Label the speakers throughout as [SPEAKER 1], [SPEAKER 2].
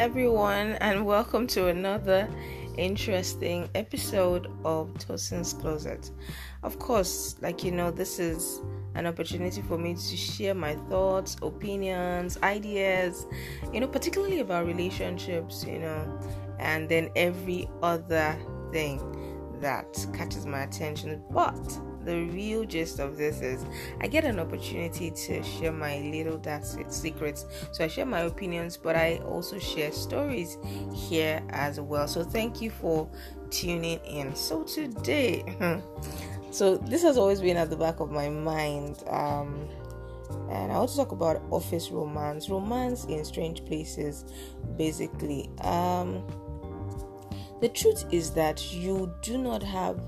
[SPEAKER 1] everyone, and welcome to another interesting episode of Tosin's Closet. Of course, like you know, this is an opportunity for me to share my thoughts, opinions, ideas, you know, particularly about relationships, you know, and then every other thing that catches my attention. But the real gist of this is I get an opportunity to share my little dark secrets. So I share my opinions, but I also share stories here as well. So thank you for tuning in. So today, so this has always been at the back of my mind. Um, and I want to talk about office romance, romance in strange places, basically. Um, the truth is that you do not have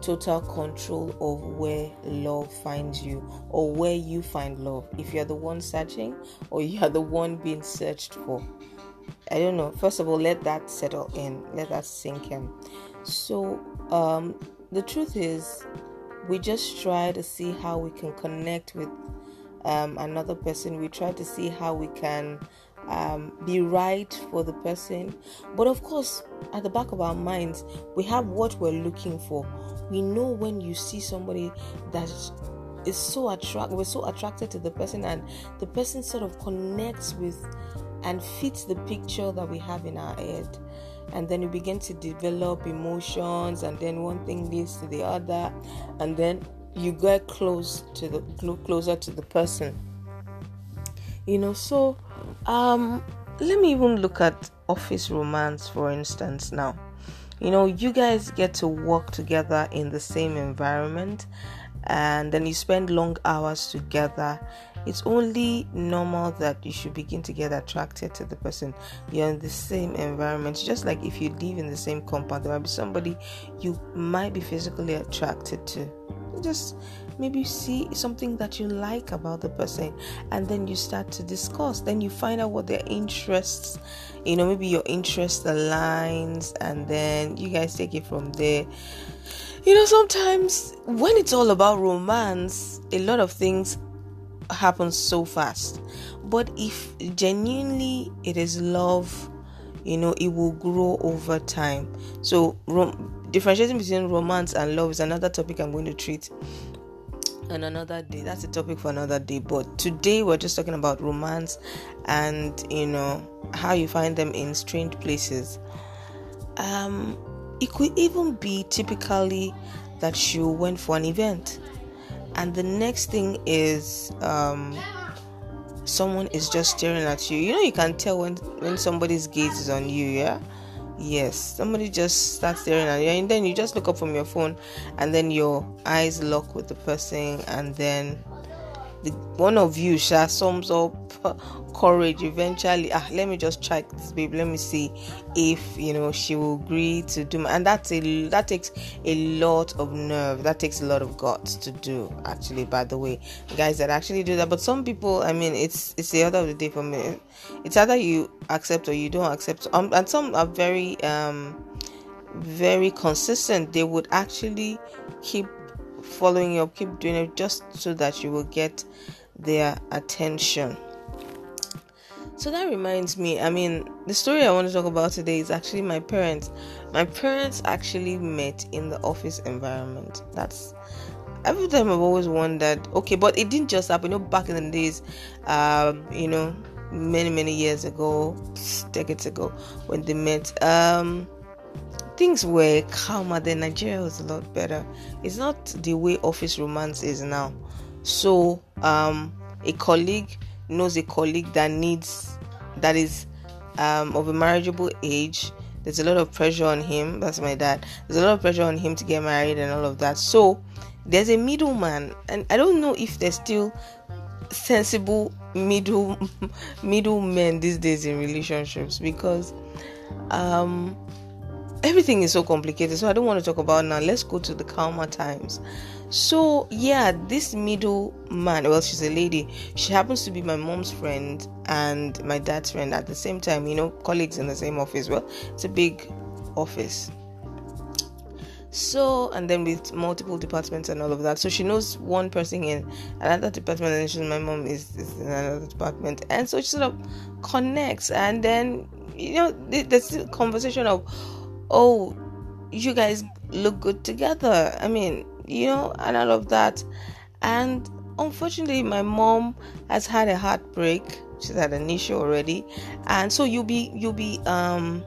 [SPEAKER 1] total control of where love finds you or where you find love. If you're the one searching or you are the one being searched for. I don't know. First of all, let that settle in, let that sink in. So, um, the truth is, we just try to see how we can connect with um, another person. We try to see how we can um, be right for the person. But of course, at the back of our minds, we have what we're looking for. We know when you see somebody that is so attracted, we're so attracted to the person, and the person sort of connects with and fits the picture that we have in our head. And then we begin to develop emotions, and then one thing leads to the other, and then you get close to the closer to the person. You know, so um, let me even look at office romance, for instance, now. You know, you guys get to work together in the same environment and then you spend long hours together. It's only normal that you should begin to get attracted to the person. You're in the same environment. Just like if you live in the same compound, there might be somebody you might be physically attracted to. Just maybe you see something that you like about the person and then you start to discuss then you find out what their interests you know maybe your interest aligns and then you guys take it from there. You know sometimes when it's all about romance a lot of things happen so fast. But if genuinely it is love you know it will grow over time. So rom- differentiating between romance and love is another topic i'm going to treat on another day. That's a topic for another day. But today we're just talking about romance and you know how you find them in strange places. Um, it could even be typically that you went for an event, and the next thing is um, someone is just staring at you. You know, you can tell when when somebody's gaze is on you. Yeah Yes, somebody just starts staring at you, and then you just look up from your phone, and then your eyes lock with the person, and then the one of you shall sums up courage eventually. Ah let me just check this baby let me see if you know she will agree to do my, and that's a that takes a lot of nerve. That takes a lot of guts to do actually by the way. Guys that actually do that. But some people i mean it's it's the other of the day for me. It's either you accept or you don't accept. Um, and some are very um very consistent. They would actually keep following up keep doing it just so that you will get their attention so that reminds me, I mean, the story I want to talk about today is actually my parents. My parents actually met in the office environment. That's every time I've always wondered, okay, but it didn't just happen. You know, back in the days, um, you know, many, many years ago, decades ago, when they met, um, things were calmer then. Nigeria was a lot better. It's not the way office romance is now. So, um, a colleague knows a colleague that needs that is um, of a marriageable age there's a lot of pressure on him that's my dad there's a lot of pressure on him to get married and all of that so there's a middleman and i don't know if there's still sensible middle middlemen these days in relationships because um everything is so complicated so i don't want to talk about now let's go to the calmer times so yeah this middle man well she's a lady she happens to be my mom's friend and my dad's friend at the same time you know colleagues in the same office well it's a big office So, and then with multiple departments and all of that. So she knows one person in another department, and she's my mom is, is in another department. And so she sort of connects. And then, you know, there's a conversation of, oh, you guys look good together. I mean, you know, and all of that. And unfortunately, my mom has had a heartbreak. She's had an issue already, and so you'll be you'll be um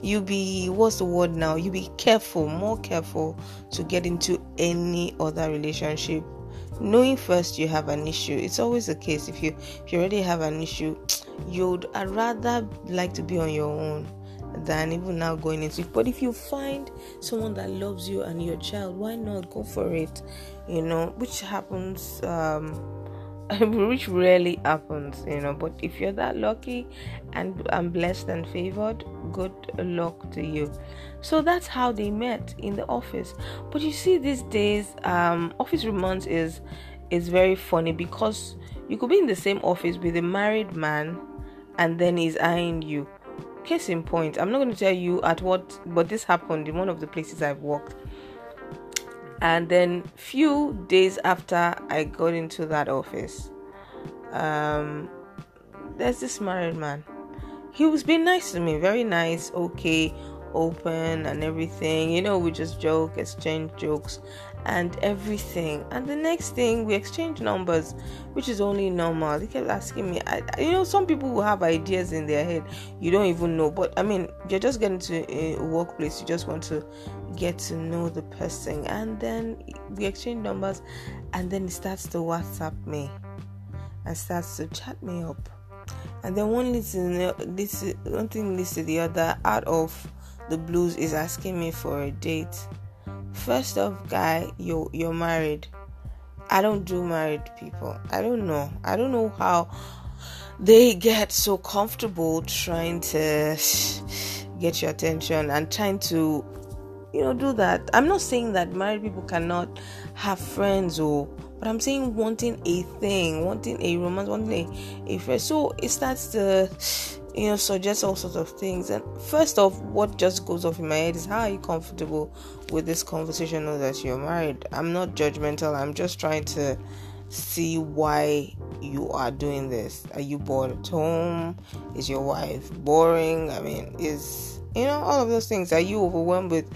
[SPEAKER 1] you'll be what's the word now You'll be careful more careful to get into any other relationship knowing first you have an issue it's always the case if you if you already have an issue you'd I'd rather like to be on your own than even now going into it but if you find someone that loves you and your child why not go for it you know which happens um which rarely happens, you know. But if you're that lucky and I'm blessed and favored, good luck to you. So that's how they met in the office. But you see, these days, um, office romance is is very funny because you could be in the same office with a married man and then he's eyeing you. Case in point, I'm not going to tell you at what, but this happened in one of the places I've worked. And then few days after i got into that office um there's this married man. He was being nice to me very nice okay open and everything. You know we just joke exchange jokes and everything. And the next thing we exchange numbers which is only normal. He kept asking me I, you know some people will have ideas in their head. You don't even know. But i mean you're just getting to a workplace. You just want to get to know the person. And then we exchange numbers and then he starts to whatsapp me and starts to chat me up. And then one leads to uh, this one thing leads to the other out of the blues is asking me for a date first off guy you're you're married. I don't do married people. I don't know. I don't know how they get so comfortable trying to get your attention and trying to you know do that. I'm not saying that married people cannot have friends or but i'm saying wanting a thing wanting a romance wanting a, a friend. So it starts to you know suggest all sorts of things. And first off what just goes off in my head is how are you comfortable with this conversation now that you're married? I'm not judgmental. I'm just trying to see why you are doing this. Are you bored at home? Is your wife boring? I mean is you know all of those things. Are you overwhelmed with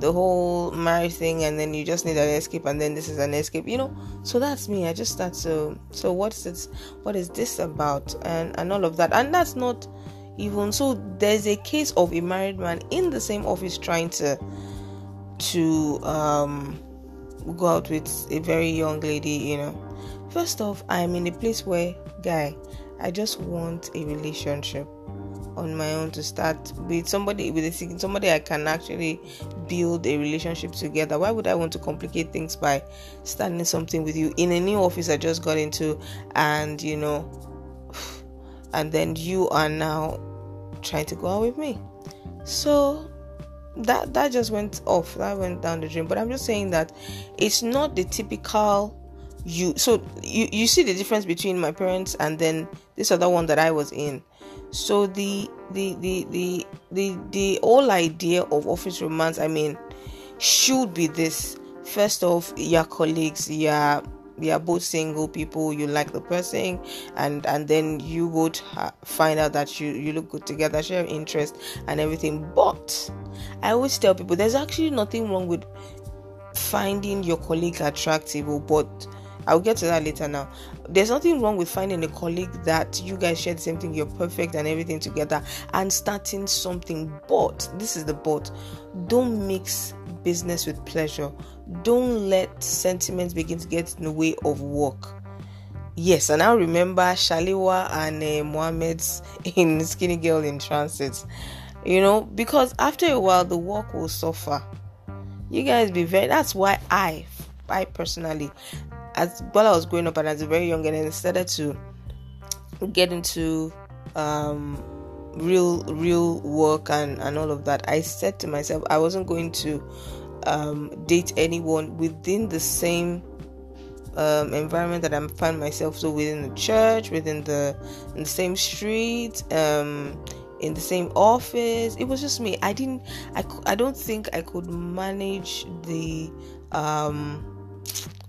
[SPEAKER 1] the whole marriage thing and then you just need an escape and then this is an escape? You know so that's me. I just start to so what's it what is this about? And and all of that. And that's not even so there's a case of a married man in the same office trying to to um go out with a very young lady you know first off i'm in a place where guy i just want a relationship on my own to start with somebody with a somebody I can actually build a relationship together. Why would I want to complicate things by starting something with you in a new office I just got into and you know and then you are now trying to go out with me. So that that just went off. That went down the drain. But I'm just saying that it's not the typical you so you you see the difference between my parents and then this other one that I was in so the the the the the the whole idea of office romance i mean should be this first off your colleagues your you are both single people you like the person and and then you would ha- find out that you you look good together share interest and everything but i always tell people there's actually nothing wrong with finding your colleague attractive oh, but I'll get to that later now. There's nothing wrong with finding a colleague that you guys share the same thing, you're perfect and everything together, and starting something. But this is the but don't mix business with pleasure. Don't let sentiments begin to get in the way of work. Yes, and I remember Shalewa and uh, Mohammed's in Skinny Girl in Transit. You know, because after a while the work will suffer. You guys be very. That's why I, I personally, as while I was growing up and as a very young and I started to get into um, real real work and and all of that, I said to myself I wasn't going to um, date anyone within the same um, environment that I'm find myself. So within the church, within the in the same street, um, in the same office. It was just me. I didn't. I. I don't think I could manage the um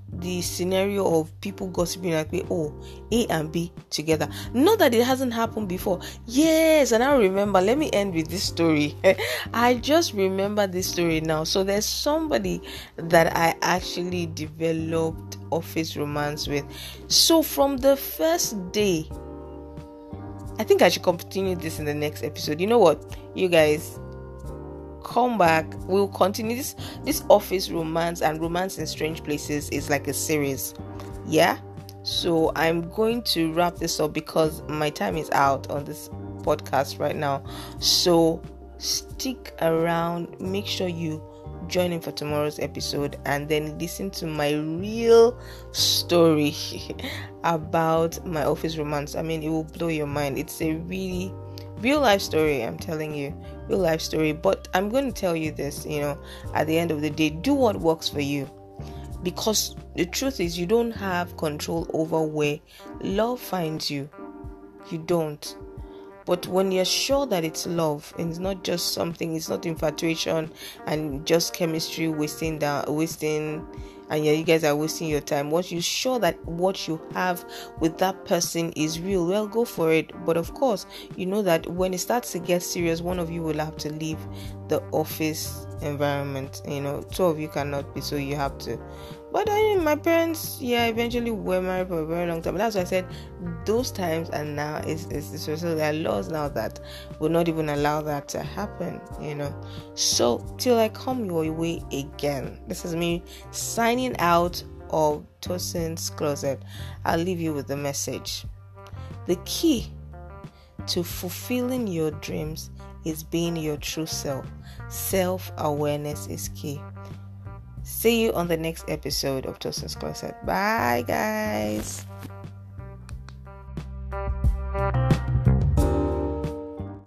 [SPEAKER 1] the scenario of people gossiping like oh, A and B together. Not that it hasn't happened before. Yes, and I remember, let me end with this story. I just remember this story now. So there's somebody that I actually developed office romance with. So from the first day, I think I should continue this in the next episode. You know what, you guys, come back we'll continue. This this office romance and romance in strange places is like a series. Yeah? So i'm going to wrap this up because my time is out on this podcast right now. So stick around. Make sure you join in for tomorrow's episode and then listen to my real story about my office romance. I mean it will blow your mind. It's a really real life story i'm telling you real life story. But i'm going to tell you this you know at the end of the day do what works for you. Because the truth is you don't have control over where love finds you. You don't. But when you're sure that it's love and it's not just something it's not infatuation and just chemistry wasting down wasting and yeah, you guys are wasting your time. Once you're sure that what you have with that person is real, well, go for it. But of course, you know that when it starts to get serious, one of you will have to leave the office environment. You know, two of you cannot be, so you have to but I mean, my parents, yeah, eventually were married for a very long time. That's why I said those times and now is is so there are laws now that will not even allow that to happen, you know. So till I come your way again, this is me signing out of Tosin's closet. I'll leave you with the message. The key to fulfilling your dreams is being your true self. Self awareness is key. See you on the next episode of Tosin's Closet. Bye, guys.